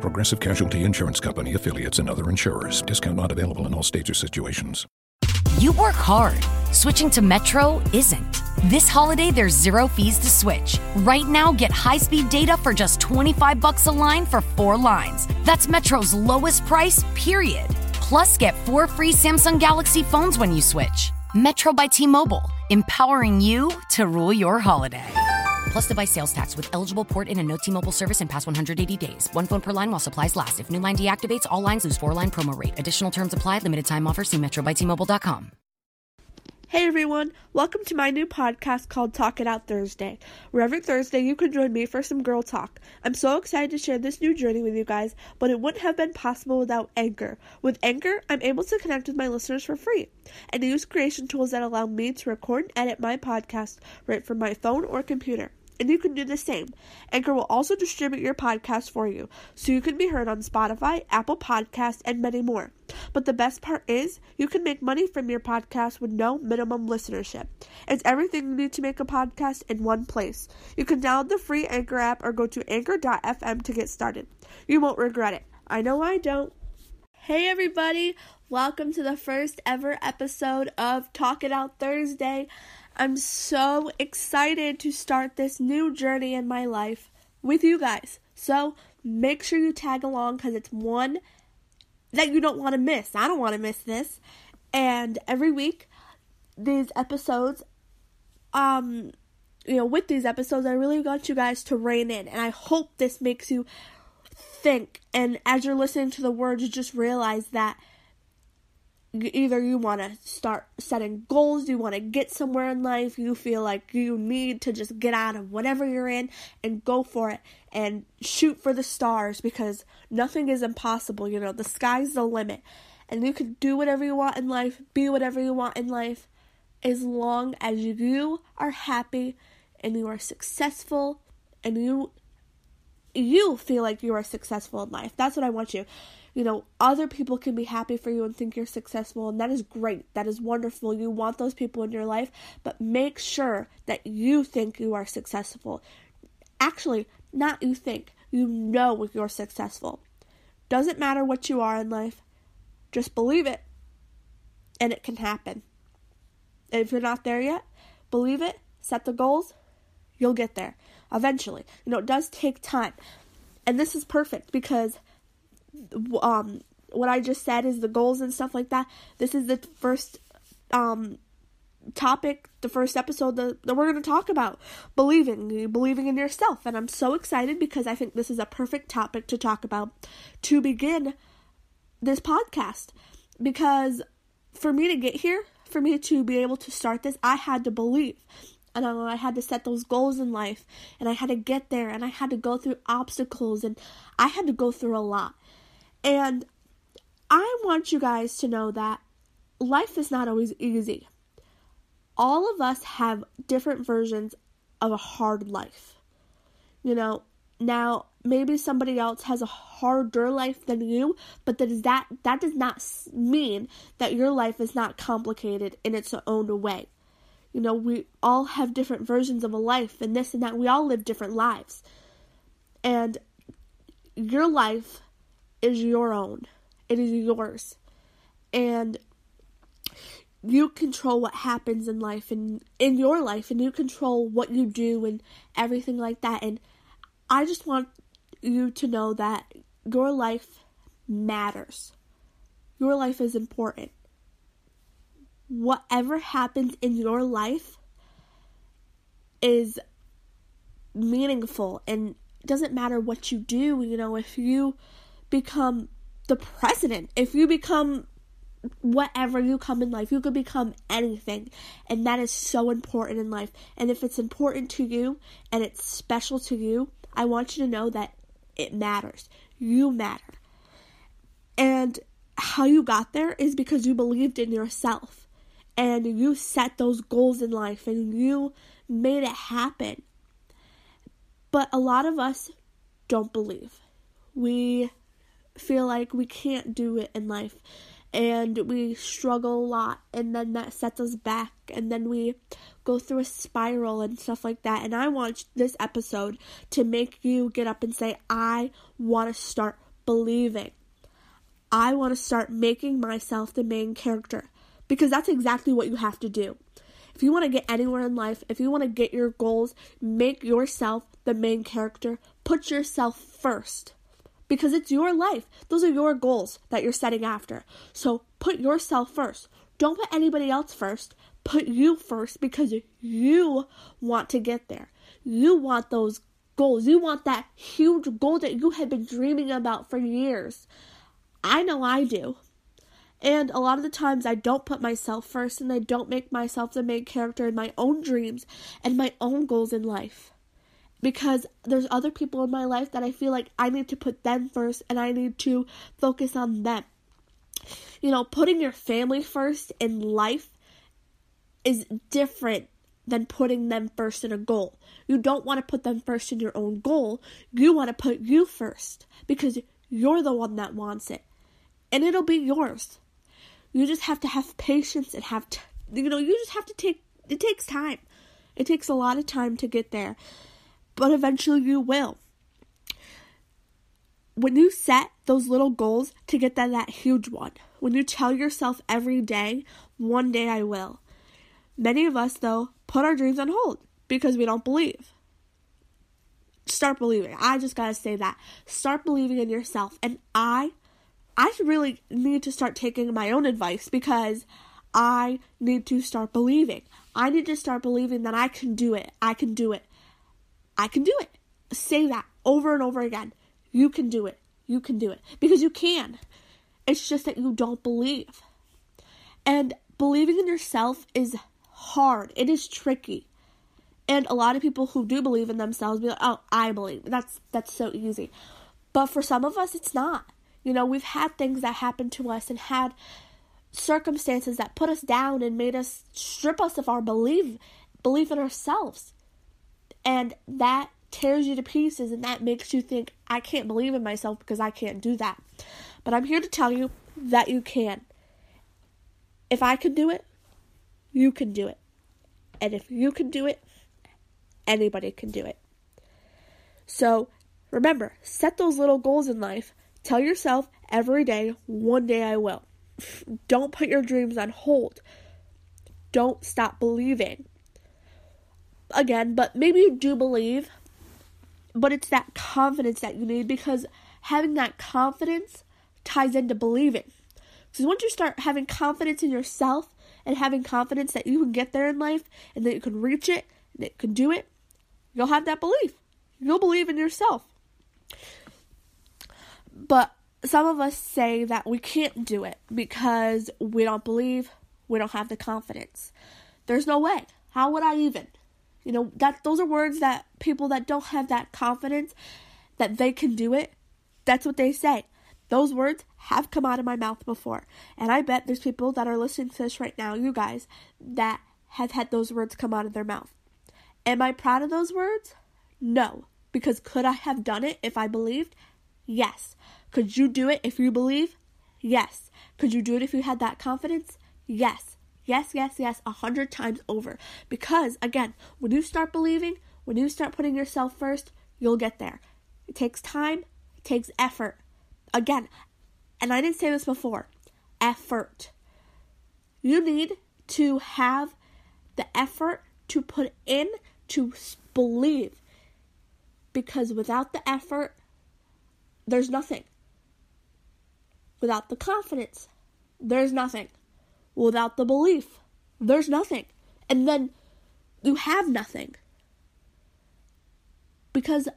Progressive Casualty Insurance Company affiliates and other insurers. Discount not available in all states or situations. You work hard. Switching to Metro isn't. This holiday, there's zero fees to switch. Right now, get high-speed data for just 25 bucks a line for four lines. That's Metro's lowest price, period. Plus, get four free Samsung Galaxy phones when you switch. Metro by T-Mobile, empowering you to rule your holiday plus device sales tax with eligible port in and no T-Mobile service in past 180 days. One phone per line while supplies last. If new line deactivates, all lines lose four line promo rate. Additional terms apply. Limited time offer. See Metro by T-Mobile.com. Hey everyone, welcome to my new podcast called Talk It Out Thursday, where every Thursday you can join me for some girl talk. I'm so excited to share this new journey with you guys, but it wouldn't have been possible without Anchor. With Anchor, I'm able to connect with my listeners for free and use creation tools that allow me to record and edit my podcast right from my phone or computer and you can do the same. Anchor will also distribute your podcast for you, so you can be heard on Spotify, Apple Podcasts, and many more. But the best part is, you can make money from your podcast with no minimum listenership. It's everything you need to make a podcast in one place. You can download the free Anchor app or go to anchor.fm to get started. You won't regret it. I know I don't. Hey everybody, welcome to the first ever episode of Talk It Out Thursday. I'm so excited to start this new journey in my life with you guys. So make sure you tag along because it's one that you don't want to miss. I don't want to miss this. And every week, these episodes, um, you know, with these episodes, I really want you guys to rein in. And I hope this makes you think. And as you're listening to the words, you just realize that either you want to start setting goals, you want to get somewhere in life, you feel like you need to just get out of whatever you're in and go for it and shoot for the stars because nothing is impossible, you know, the sky's the limit. And you can do whatever you want in life, be whatever you want in life, as long as you are happy and you are successful and you you feel like you are successful in life. That's what I want you you know, other people can be happy for you and think you're successful, and that is great. That is wonderful. You want those people in your life, but make sure that you think you are successful. Actually, not you think, you know you're successful. Doesn't matter what you are in life, just believe it, and it can happen. And if you're not there yet, believe it, set the goals, you'll get there eventually. You know, it does take time. And this is perfect because um what I just said is the goals and stuff like that. This is the first um topic, the first episode that, that we're going to talk about believing, believing in yourself. And I'm so excited because I think this is a perfect topic to talk about to begin this podcast. Because for me to get here, for me to be able to start this, I had to believe. And I had to set those goals in life, and I had to get there, and I had to go through obstacles, and I had to go through a lot. And I want you guys to know that life is not always easy. All of us have different versions of a hard life. You know, now maybe somebody else has a harder life than you, but that is that that does not mean that your life is not complicated in its own way. You know, we all have different versions of a life and this and that. We all live different lives. And your life is your own. It is yours. And you control what happens in life and in your life and you control what you do and everything like that. And I just want you to know that your life matters. Your life is important. Whatever happens in your life is meaningful and doesn't matter what you do, you know, if you become the president, if you become whatever you come in life, you could become anything. And that is so important in life. And if it's important to you and it's special to you, I want you to know that it matters. You matter. And how you got there is because you believed in yourself and you set those goals in life and you made it happen. But a lot of us don't believe. We feel like we can't do it in life. And we struggle a lot and then that sets us back and then we go through a spiral and stuff like that. And i want this episode to make you get up and say i want to start believing. I want to start making myself the main character. Because that's exactly what you have to do. If you want to get anywhere in life if you want to get your goals make yourself the main character. Put yourself first because it's your life. Those are your goals that you're setting after. So put yourself first. Don't put anybody else first. Put you first because you want to get there. You want those goals. You want that huge goal that you have been dreaming about for years. I know I do. And a lot of the times I don't put myself first and I don't make myself the main character in my own dreams and my own goals in life because there's other people in my life that I feel like I need to put them first and I need to focus on them. You know, putting your family first in life is different than putting them first in a goal. You don't want to put them first in your own goal. You want to put you first because you're the one that wants it. And it'll be yours. You just have to have patience and have to, you know, you just have to take it takes time. It takes a lot of time to get there but eventually you will. When you set those little goals to get that, that huge one, when you tell yourself every day, one day I will. Many of us, though, put our dreams on hold because we don't believe. Start believing. I just gotta say that. Start believing in yourself. And I, I really need to start taking my own advice because I need to start believing. I need to start believing that I can do it. I can do it. I can do it. Say that over and over again. You can do it. You can do it. Because you can. It's just that you don't believe. And believing in yourself is hard. It is tricky. And a lot of people who do believe in themselves be like, "Oh, I believe." That's that's so easy. But for some of us it's not. You know, we've had things that happened to us and had circumstances that put us down and made us strip us of our belief belief in ourselves. And that tears you to pieces and that makes you think, I can't believe in myself because I can't do that. But I'm here to tell you that you can. If I can do it, you can do it. And if you can do it, anybody can do it. So remember, set those little goals in life. Tell yourself every day, one day I will. Don't put your dreams on hold. Don't stop believing again, but maybe you do believe, but it's that confidence that you need because having that confidence ties into believing. Because once you start having confidence in yourself and having confidence that you can get there in life and that you can reach it and that you can do it, you'll have that belief. You'll believe in yourself. But some of us say that we can't do it because we don't believe, we don't have the confidence. There's no way. How would I even? You know, that those are words that people that don't have that confidence that they can do it, that's what they say. Those words have come out of my mouth before. And I bet there's people that are listening to this right now, you guys, that have had those words come out of their mouth. Am I proud of those words? No. Because could I have done it if I believed? Yes. Could you do it if you believe? Yes. Could you do it if you had that confidence? Yes. Yes, yes, yes, a hundred times over. Because, again, when you start believing, when you start putting yourself first, you'll get there. It takes time, it takes effort. Again, and I didn't say this before effort. You need to have the effort to put in to believe. Because without the effort, there's nothing. Without the confidence, there's nothing without the belief. There's nothing. And then you have nothing. Because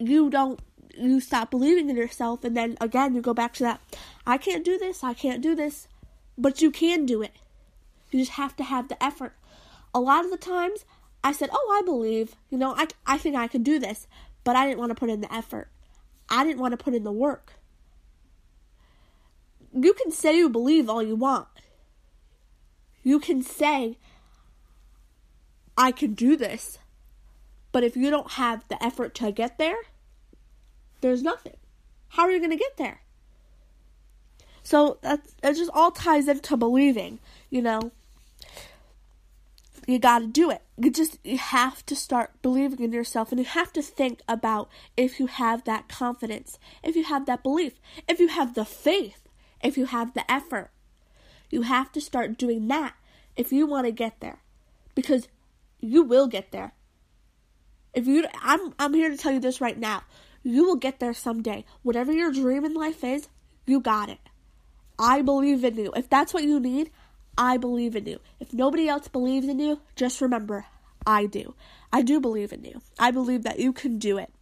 you don't you stop believing in yourself and then again you go back to that I can't do this, I can't do this. But you can do it. You just have to have the effort. A lot of the times I said, "Oh, I believe. You know, I I think I can do this." But I didn't want to put in the effort. I didn't want to put in the work. You can say you believe all you want. You can say, I can do this. But if you don't have the effort to get there, there's nothing. How are you going to get there? So that it just all ties into believing, you know. You got to do it. You just you have to start believing in yourself and you have to think about if you have that confidence, if you have that belief, if you have the faith, if you have the effort. You have to start doing that if you want to get there. Because you will get there. If you I'm I'm here to tell you this right now. You will get there someday. Whatever your dream in life is, you got it. I believe in you. If that's what you need, I believe in you. If nobody else believes in you, just remember, I do. I do believe in you. I believe that you can do it.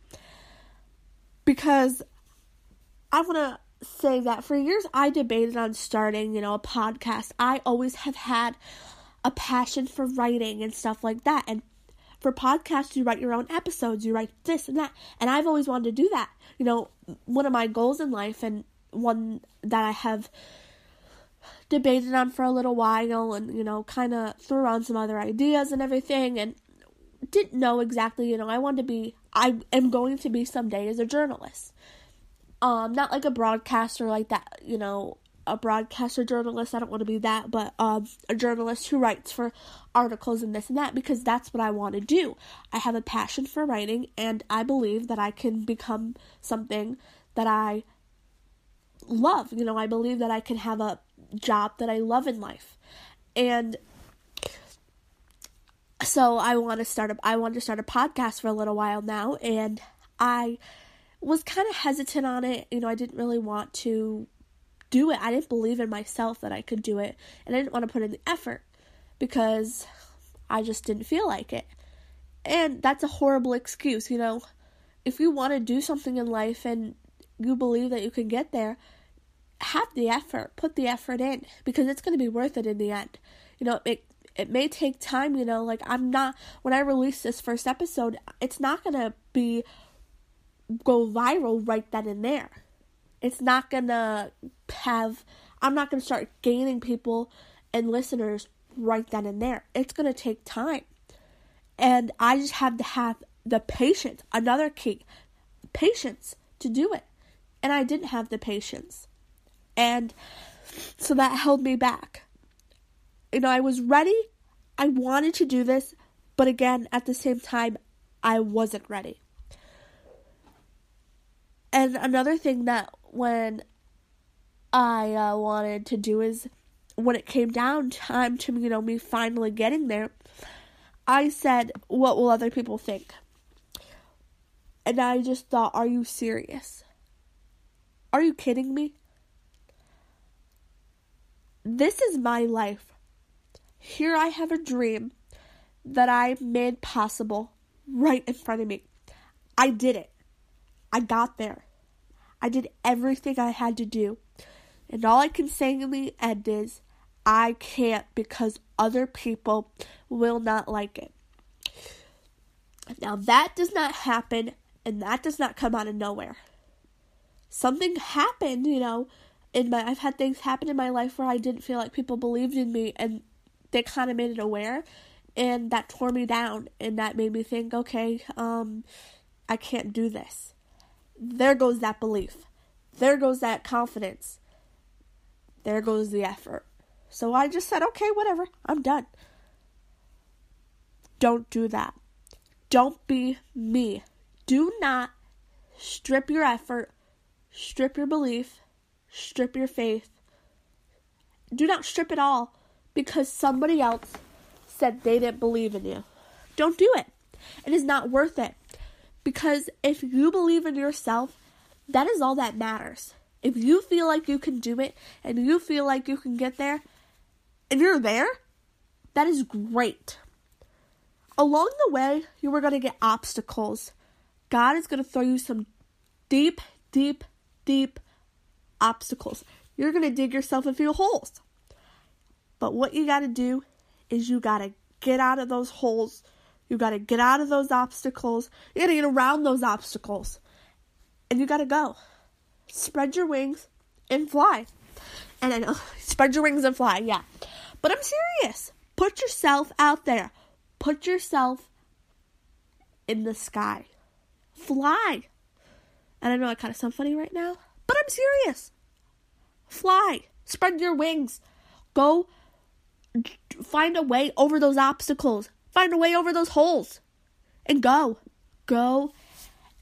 Because I want to say that for years I debated on starting, you know, a podcast. I always have had a passion for writing and stuff like that. And for podcasts, you write your own episodes, you write this and that. And I've always wanted to do that. You know, one of my goals in life and one that I have debated on for a little while and, you know, kind of threw on some other ideas and everything and didn't know exactly, you know, I want to be, I am going to be someday as a journalist. Um, not like a broadcaster like that, you know, a broadcaster journalist. I don't want to be that, but um, a journalist who writes for articles and this and that because that's what I want to do. I have a passion for writing, and I believe that I can become something that I love. You know, I believe that I can have a job that I love in life. And so I want to start a I wanted to start a podcast for a little while now and I was kind of hesitant on it. You know, I didn't really want to do it. I didn't believe in myself that I could do it and I didn't want to put in the effort because I just didn't feel like it. And that's a horrible excuse, you know. If you want to do something in life and you believe that you can get there, have the effort, put the effort in because it's going to be worth it in the end. You know, it it may take time, you know, like I'm not when I release this first episode, it's not going to be go viral right then and there. It's not to have I'm not to start gaining people and listeners right then and there. It's to take time. And I just have to have the patience, another key, patience to do it. And I didn't have the patience. And so that held me back. You know, I was ready. I wanted to do this, but again, at the same time, I wasn't ready. And another thing that when I uh, wanted to do is when it came down time to you know me finally getting there, I said, "What will other people think?" And I just thought, "Are you serious? Are you kidding me?" This is my life. Here I have a dream that I made possible right in front of me. I did it. I got there. I did everything I had to do. And all I can say in the end is, I can't because other people will not like it. Now, that does not happen, and that does not come out of nowhere. Something happened, you know, in my I've had things happen in my life where I didn't feel like people believed in me and they kind of made it aware and that tore me down and that made me think okay um I can't do this. There goes that belief. There goes that confidence. There goes the effort. So I just said okay whatever. I'm done. Don't do that. Don't be me. Do not strip your effort, strip your belief, strip your faith. Do not strip it all because somebody else said they didn't believe in you. Don't do it. It is not worth it. Because if you believe in yourself, that is all that matters. If you feel like you can do it and you feel like you can get there, and you're there, that is great. Along the way, you are going to get obstacles. God is going to throw you some deep, deep, deep obstacles. You're going to dig yourself a few holes. But what you got to do is you got to get out of those holes. You got to get out of those obstacles. You got to get around those obstacles. And you got to go. Spread your wings and fly. And I know, spread your wings and fly, yeah. But I'm serious. Put yourself out there. Put yourself in the sky. Fly. And I know I kind of sound funny right now, but I'm serious. Fly. Spread your wings. Go find a way over those obstacles. Find a way over those holes. And go. Go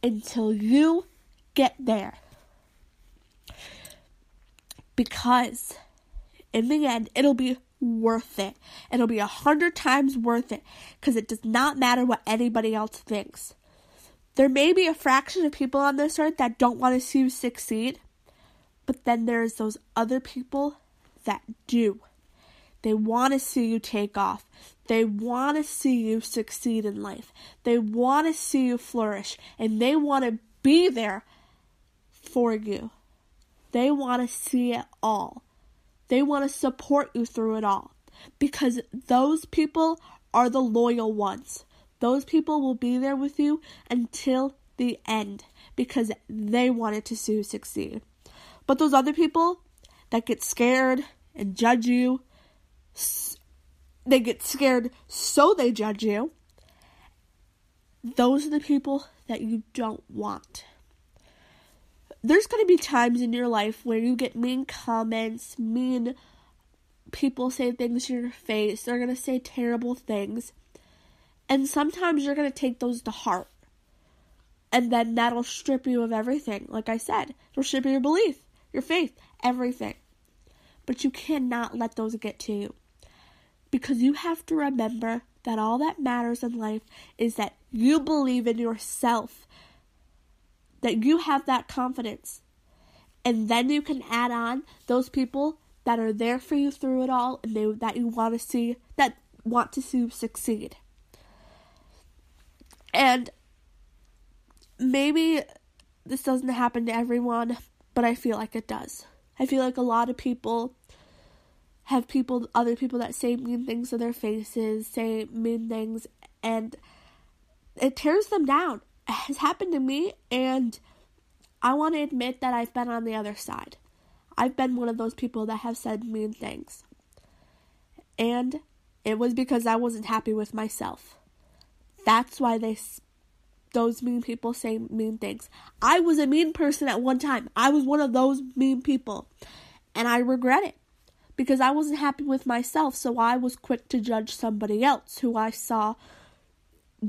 until you get there. Because in the end, it'll be worth it. It'll be a hundred times worth it because it does not matter what anybody else thinks. There may be a fraction of people on this earth that don't want to see you succeed, but then there's those other people that do. They want to see you take off. They want to see you succeed in life. They want to see you flourish. And they want to be there for you. They want to see it all. They want to support you through it all. Because those people are the loyal ones. Those people will be there with you until the end because they wanted to see you succeed. But those other people that get scared and judge you, they get scared so they judge you. Those are the people that you don't want. There's going to be times in your life where you get mean comments, mean people say things to your face, they're going to say terrible things. And sometimes you're going to take those to heart. And then that'll strip you of everything. Like I said, it'll strip you your belief, your faith, everything. But you cannot let those get to you. Because you have to remember that all that matters in life is that you believe in yourself, that you have that confidence. And then you can add on those people that are there for you through it all and they, that you want to see, that want to see you succeed. And maybe this doesn't happen to everyone, but I feel like it does. I feel like a lot of people have people, other people that say mean things to their faces, say mean things, and it tears them down. It has happened to me, and I want to admit that I've been on the other side. I've been one of those people that have said mean things. And it was because I wasn't happy with myself. That's why they those mean people say mean things. I was a mean person at one time. I was one of those mean people. And I regret it because I wasn't happy with myself, so I was quick to judge somebody else who I saw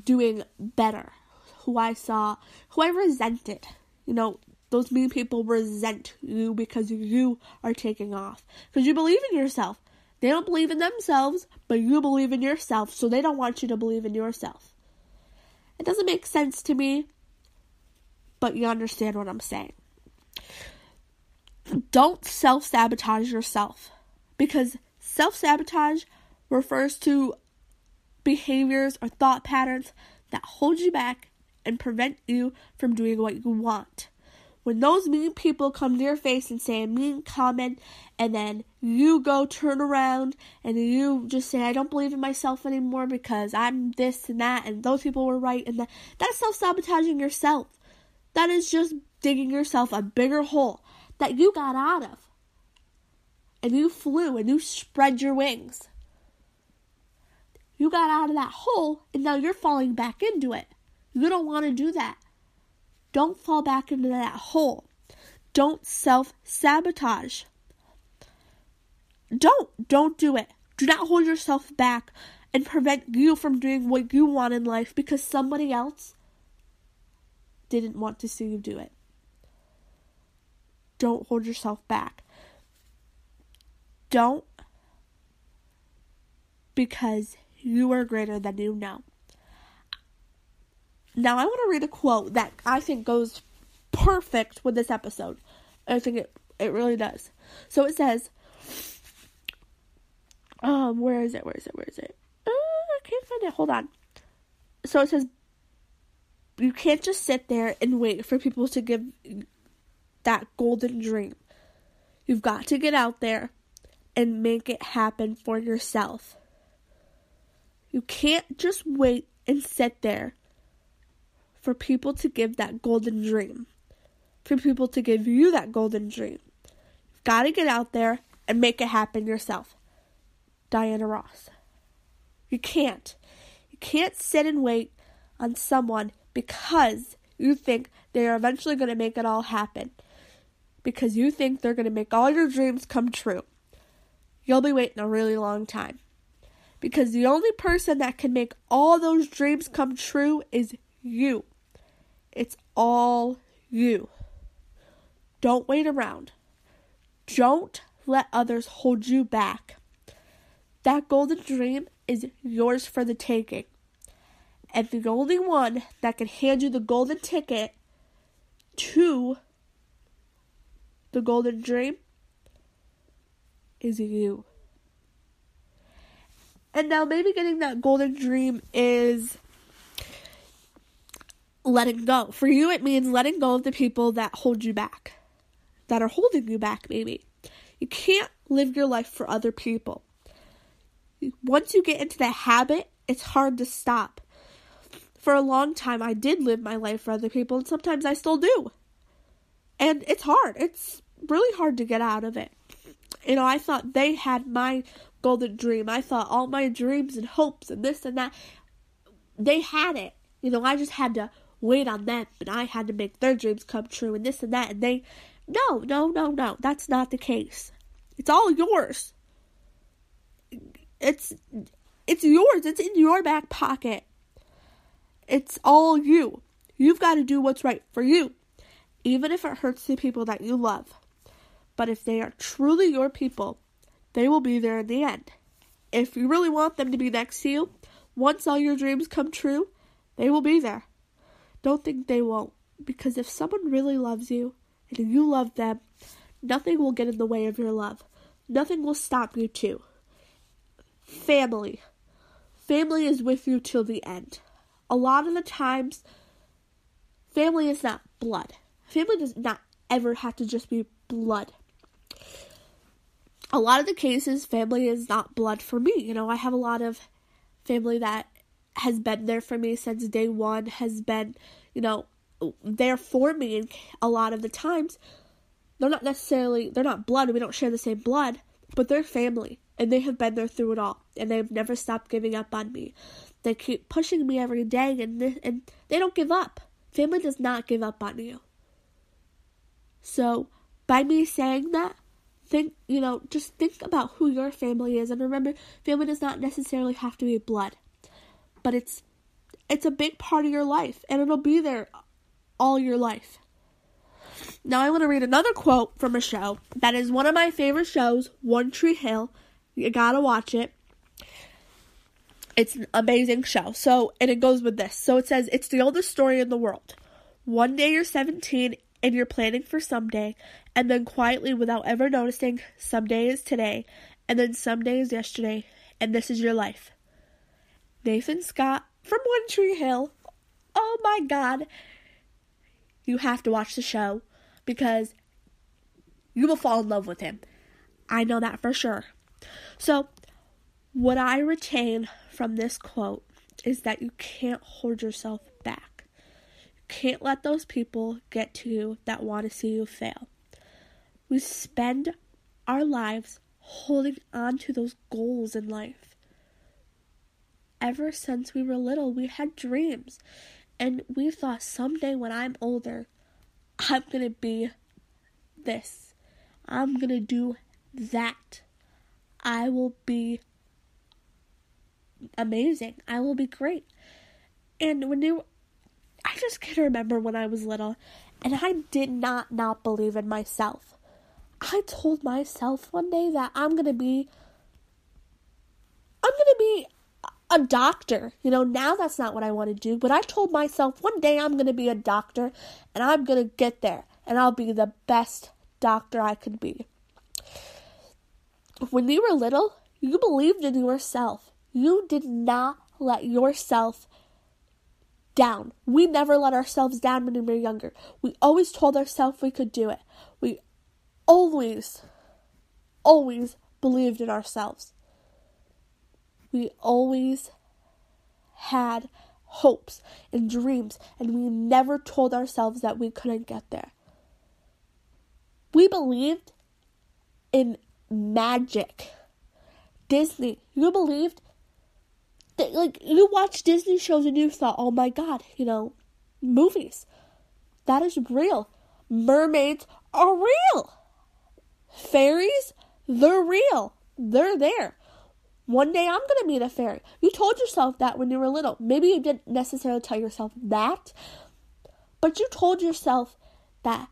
doing better, who I saw, who I resented. You know, those mean people resent you because you are taking off. Because you believe in yourself. They don't believe in themselves, but you believe in yourself, so they don't want you to believe in yourself. It doesn't make sense to me, but you understand what I'm saying. Don't self sabotage yourself because self sabotage refers to behaviors or thought patterns that hold you back and prevent you from doing what you want. When those mean people come to your face and say a mean comment, and then you go turn around and you just say, I don't believe in myself anymore because I'm this and that, and those people were right, and that, that is self sabotaging yourself. That is just digging yourself a bigger hole that you got out of. And you flew and you spread your wings. You got out of that hole and now you're falling back into it. You don't want to do that. Don't fall back into that hole. Don't self sabotage. Don't, don't do it. Do not hold yourself back and prevent you from doing what you want in life because somebody else didn't want to see you do it. Don't hold yourself back. Don't because you are greater than you know. Now, I want to read a quote that I think goes perfect with this episode. I think it, it really does. So it says, um, where is it? Where is it? Where is it? Uh, I can't find it. Hold on. So it says, you can't just sit there and wait for people to give that golden dream. You've got to get out there and make it happen for yourself. You can't just wait and sit there for people to give that golden dream, for people to give you that golden dream. You've gotta get out there and make it happen yourself. Diana Ross. You can't. You can't sit and wait on someone because you think they are eventually going to make it all happen. Because you think they're going to make all your dreams come true. You'll be waiting a really long time. Because the only person that can make all those dreams come true is you. It's all you. Don't wait around. Don't let others hold you back. That golden dream is yours for the taking. And the only one that can hand you the golden ticket to the golden dream is you. And now maybe getting that golden dream is letting go. For you, it means letting go of the people that hold you back, that are holding you back, maybe. You can't live your life for other people. Once you get into that habit, it's hard to stop. For a long time, I did live my life for other people, and sometimes I still do. And it's hard. It's really hard to get out of it. You know, I thought they had my golden dream. I thought all my dreams and hopes and this and that, they had it. You know, I just had to wait on them and I had to make their dreams come true and this and that. And they, no, no, no, no, that's not the case. It's all yours. It's it's yours. It's in your back pocket. It's all you. You've got to do what's right for you, even if it hurts the people that you love. But if they are truly your people, they will be there in the end. If you really want them to be next to you, once all your dreams come true, they will be there. Don't think they won't, because if someone really loves you and you love them, nothing will get in the way of your love. Nothing will stop you too. Family. Family is with you till the end. A lot of the times, family is not blood. Family does not ever have to just be blood. A lot of the cases, family is not blood for me. You know, I have a lot of family that has been there for me since day one, has been, you know, there for me. And a lot of the times, they're not necessarily, they're not blood. We don't share the same blood, but they're family and they have been there through it all and they've never stopped giving up on me they keep pushing me every day and and they don't give up family does not give up on you so by me saying that think you know just think about who your family is and remember family does not necessarily have to be blood but it's it's a big part of your life and it'll be there all your life now I want to read another quote from a show that is one of my favorite shows, One Tree Hill. You gotta watch it. It's an amazing show. So, and it goes with this. So it says, it's the oldest story in the world. One day you're 17 and you're planning for someday, and then quietly, without ever noticing, someday is today, and then someday is yesterday, and this is your life. Nathan Scott from One Tree Hill. Oh my god. You have to watch the show because you will fall in love with him. I know that for sure. So, what I retain from this quote is that you can't hold yourself back. Can't let those people get to you that want to see you fail. We spend our lives holding on to those goals in life. Ever since we were little, we had dreams, and we thought someday when I'm older, I'm gonna be this. I'm gonna do that. I will be amazing. I will be great. And when you, I just can remember when I was little and I did not not believe in myself. I told myself one day that I'm going to be I'm going to be a doctor. You know, now that's not what I want to do, but I told myself one day I'm going to be a doctor and I'm going to get there and I'll be the best doctor I could be. When you were little, you believed in yourself. You did not let yourself down. We never let ourselves down when we were younger. We always told ourselves we could do it. We always, always believed in ourselves. We always had hopes and dreams, and we never told ourselves that we couldn't get there. We believed in magic. Disney, you believed that, like, you watch Disney shows and you thought, oh my god, you know, movies. That is real. Mermaids are real. Fairies, they're real. They're there. One day I'm going to meet a fairy. You told yourself that when you were little. Maybe you didn't necessarily tell yourself that, but you told yourself that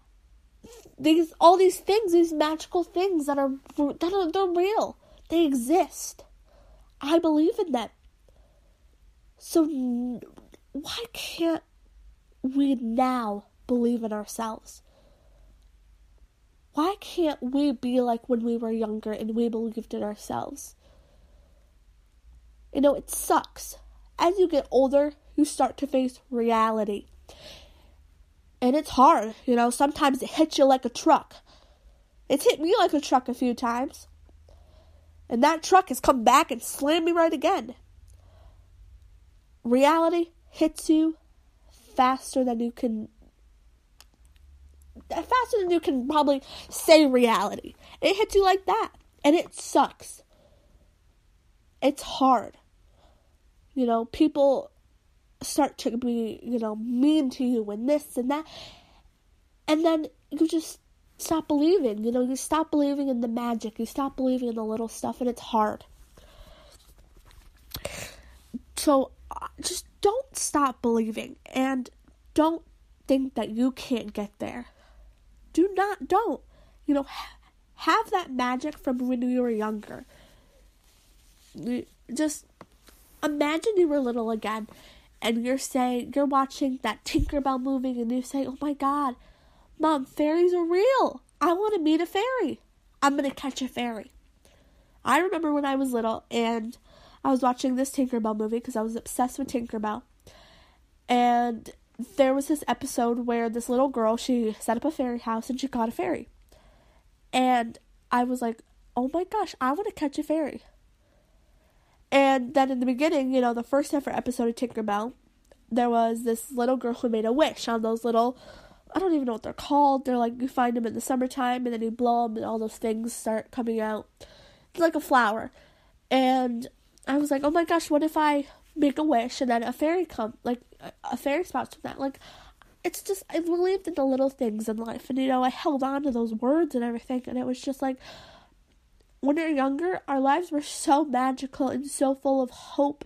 these all these things, these magical things that are that are they're real. They exist. I believe in them. So why can't we now believe in ourselves? Why can't we be like when we were younger and we believed in ourselves? You know, it sucks. As you get older, you start to face reality. And it's hard, you know, sometimes it hits you like a truck. It's hit me like a truck a few times. And that truck has come back and slammed me right again. Reality hits you faster than you can faster than you can probably say reality. It hits you like that. And it sucks. It's hard. You know, people start to be, you know, mean to you and this and that. And then you just stop believing. You know, you stop believing in the magic. You stop believing in the little stuff, and it's hard. So just don't stop believing and don't think that you can't get there. Do not, don't. You know, ha- have that magic from when you were younger. Just imagine you were little again and you're saying, you're watching that Tinkerbell movie and you say, oh my god, mom, fairies are real. I want to meet a fairy. I'm going to catch a fairy. I remember when I was little and I was watching this Tinkerbell movie because I was obsessed with Tinkerbell. And there was this episode where this little girl, she set up a fairy house and she caught a fairy. And I was like, oh my gosh, I want to catch a fairy. And then in the beginning, you know, the first ever episode of Tinkerbell, there was this little girl who made a wish on those little, I don't even know what they're called. They're like, you find them in the summertime and then you blow them and all those things start coming out. It's like a flower. And I was like, oh my gosh, what if I make a wish and then a fairy come, like a fairy spouts from that? Like, it's just, I believed in the little things in life. And, you know, I held on to those words and everything. And it was just like, when we were younger, our lives were so magical and so full of hope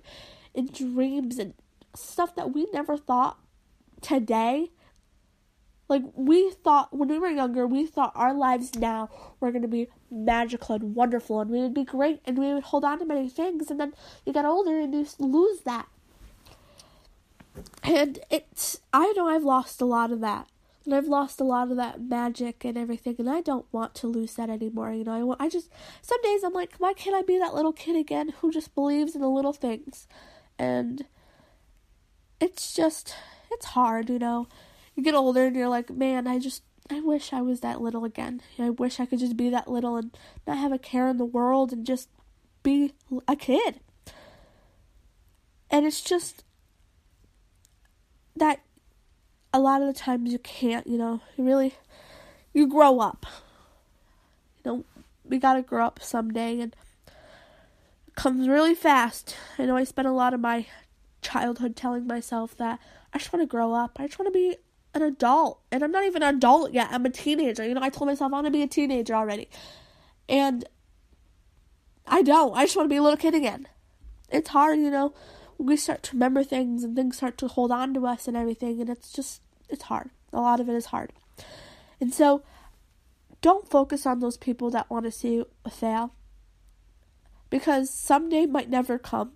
and dreams and stuff that we never thought today. Like, we thought, when we were younger, we thought our lives now were going to be magical and wonderful and we would be great and we would hold on to many things. And then you get older and you lose that. And it's, I know I've lost a lot of that and I've lost a lot of that magic and everything, and I don't want to lose that anymore. You know, I want, I just some days I'm like, why can't I be that little kid again who just believes in the little things? And it's just it's hard, you know. You get older and you're like, man, I just I wish I was that little again. I wish I could just be that little and not have a care in the world and just be a kid. And it's just that a lot of the times you can't, you know, you really, you grow up. You know, we gotta grow up someday, and it comes really fast. I know I spent a lot of my childhood telling myself that I just want to grow up. I just want to be an adult, and I'm not even an adult yet. I'm a teenager. You know, I told myself I want to be a teenager already, and I don't. I just want to be a little kid again. It's hard, you know. We start to remember things, and things start to hold on to us, and everything, and it's just it's hard. A lot of it is hard. And so don't focus on those people that want to see you fail because someday might never come.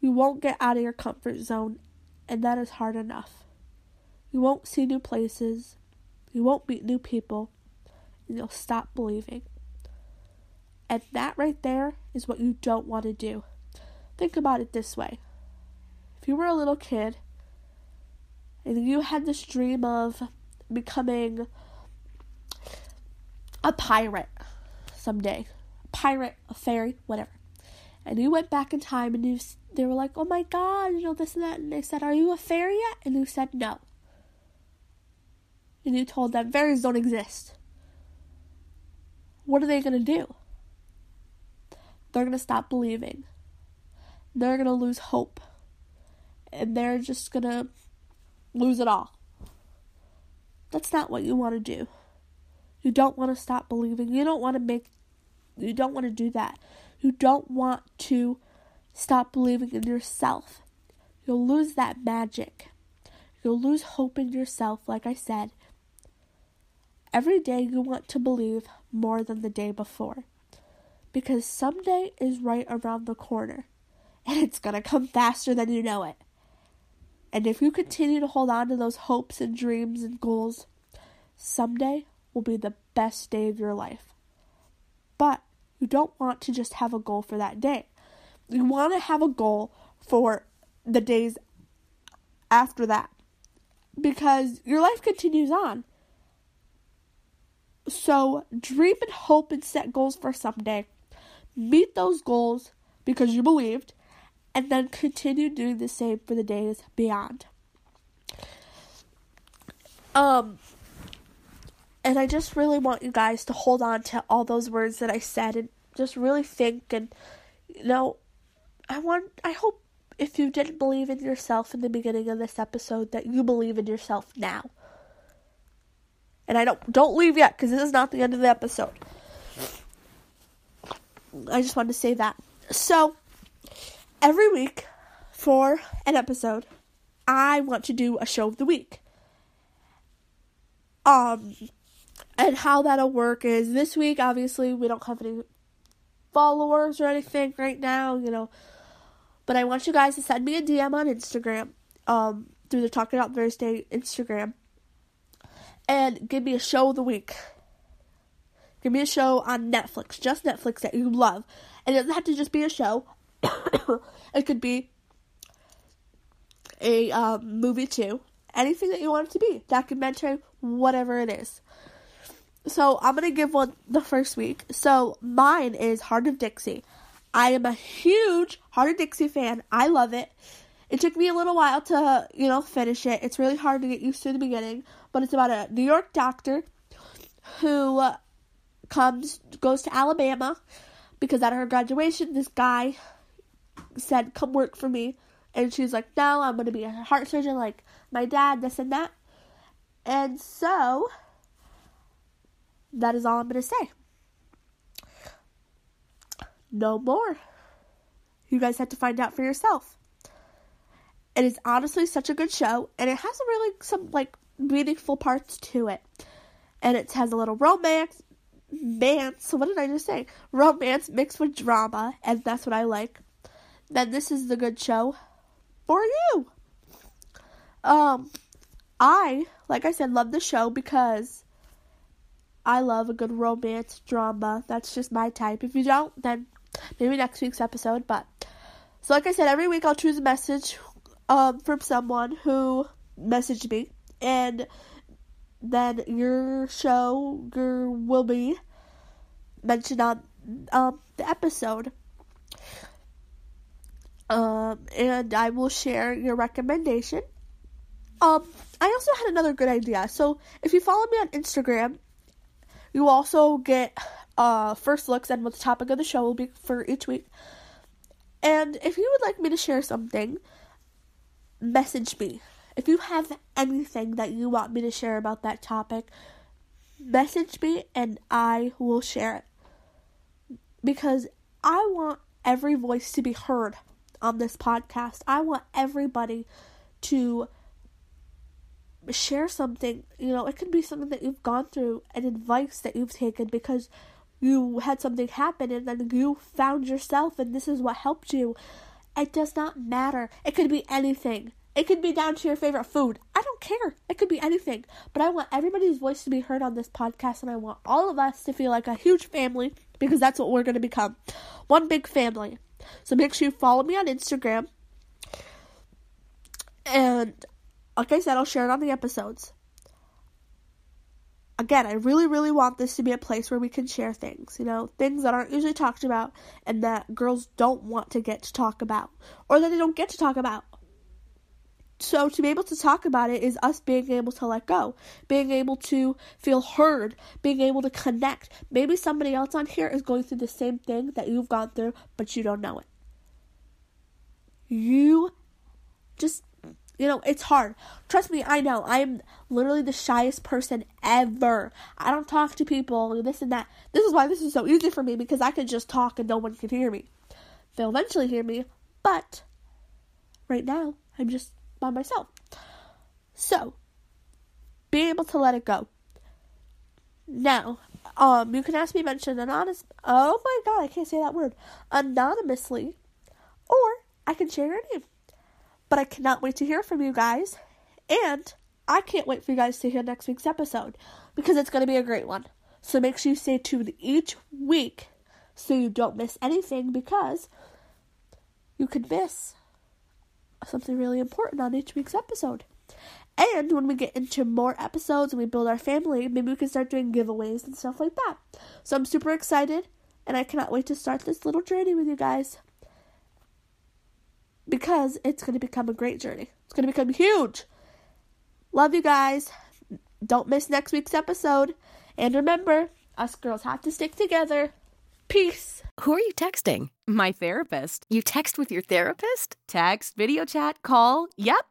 You won't get out of your comfort zone, and that is hard enough. You won't see new places, you won't meet new people, and you'll stop believing. And that right there is what you don't want to do. Think about it this way if you were a little kid and you had this dream of becoming a pirate someday, a pirate, a fairy, whatever. And you went back in time and you they were like, "Oh my god, you know this and that." And they said, "Are you a fairy yet?" And you said, "No." And you told them fairies don't exist. what are they going to do? They're going to stop believing. They're going to lose hope. And they're just going to lose it all. That's not what you want to do. You don't want to stop believing. You don't want to make you don't want to do that. You don't want to stop believing in yourself. You'll lose that magic. You'll lose hope in yourself, like I said. Every day you want to believe more than the day before. Because someday is right around the corner. And it's going to come faster than you know it. And if you continue to hold on to those hopes and dreams and goals, someday will be the best day of your life. But you don't want to just have a goal for that day. You want to have a goal for the days after that. Because your life continues on. So dream and hope and set goals for someday. Meet those goals because you believed, and then continue doing the same for the days beyond. Um, and I just really want you guys to hold on to all those words that I said and just really think and you know I want I hope if you didn't believe in yourself in the beginning of this episode that you believe in yourself now. And I don't don't leave yet cuz this is not the end of the episode. I just wanted to say that. So every week for an episode, I want to do a show of the week. Um and how that'll work is this week obviously we don't have any followers or anything right now, you know. But I want you guys to send me a DM on Instagram, um, through the Talking Out Thursday Instagram, and give me a show of the week. Give me a show on Netflix, just Netflix that you love. And it doesn't have to just be a show. it could be a um, movie too. Anything that you want it to be. Documentary, whatever it is. So I'm gonna give one the first week. So mine is Hart of Dixie. I am a huge Hart of Dixie fan. I love it. It took me a little while to, you know, finish it. It's really hard to get used to the beginning, but it's about a New York doctor who comes goes to Alabama because at her graduation this guy said, "Come work for me." And she's like, "No, I'm going to be a heart surgeon like my dad, this and that." And so that is all I'm going to say. No more. You guys have to find out for yourself. It is honestly such a good show, and it has really some like meaningful parts to it. And it has a little romance, romance. So what did I just say? Romance mixed with drama, and that's what I like. Then this is the good show for you. Um, I like I said love the show because I love a good romance drama. That's just my type. If you don't, then maybe next week's episode. But so, like I said, every week I'll choose a message um, from someone who messaged me, and then your show your, will be mentioned on um, the episode. Um, and I will share your recommendation. Um, I also had another good idea. So if you follow me on Instagram, you also get uh, first looks and what the topic of the show will be for each week. And if you would like me to share something, message me. If you have anything that you want me to share about that topic, message me and I will share it. Because I want every voice to be heard on this podcast. I want everybody to share something, you know, it could be something that you've gone through, an advice that you've taken because you had something happen and then you found yourself and this is what helped you. It does not matter. It could be anything. It could be down to your favorite food. I don't care. It could be anything. But I want everybody's voice to be heard on this podcast and I want all of us to feel like a huge family because that's what we're going to become. One big family. So make sure you follow me on Instagram. And like I said, I'll share it on the episodes. Again, I really, really want this to be a place where we can share things, you know, things that aren't usually talked about and that girls don't want to get to talk about or that they don't get to talk about. so to be able to talk about it is us being able to let go, being able to feel heard, being able to connect. Maybe somebody else on here is going through the same thing that you've gone through, but you don't know it. You just you know, it's hard. Trust me, I know. I'm literally the shyest person ever. I don't talk to people, this and that. This is why this is so easy for me because I can just talk and no one can hear me. They'll eventually hear me, but right now, I'm just by myself. So, being able to let it go. Now, um, you can ask me mention anonymous. Oh my god, I can't say that word anonymously, or I can share your name. But I cannot wait to hear from you guys. And I can't wait for you guys to hear next week's episode because it's going to be a great one. So make sure you stay tuned each week so you don't miss anything because you could miss something really important on each week's episode. And when we get into more episodes and we build our family, maybe we can start doing giveaways and stuff like that. So I'm super excited and I cannot wait to start this little journey with you guys because it's going to become a great journey. It's going to become huge. Love you guys. Don't miss next week's episode. And remember, us girls have to stick together. Peace. Who are you texting? My therapist. You text with your therapist? Text, video chat, call. Yep.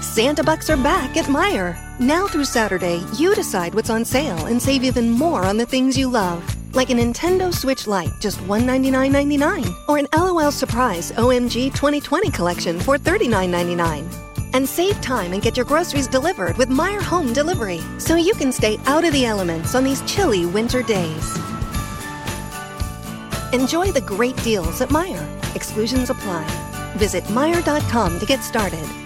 Santa Bucks are back at Meijer. Now through Saturday, you decide what's on sale and save even more on the things you love. Like a Nintendo Switch Lite, just $199.99. Or an LOL Surprise OMG 2020 collection for $39.99. And save time and get your groceries delivered with Meijer Home Delivery, so you can stay out of the elements on these chilly winter days. Enjoy the great deals at Meijer. Exclusions apply. Visit Meijer.com to get started.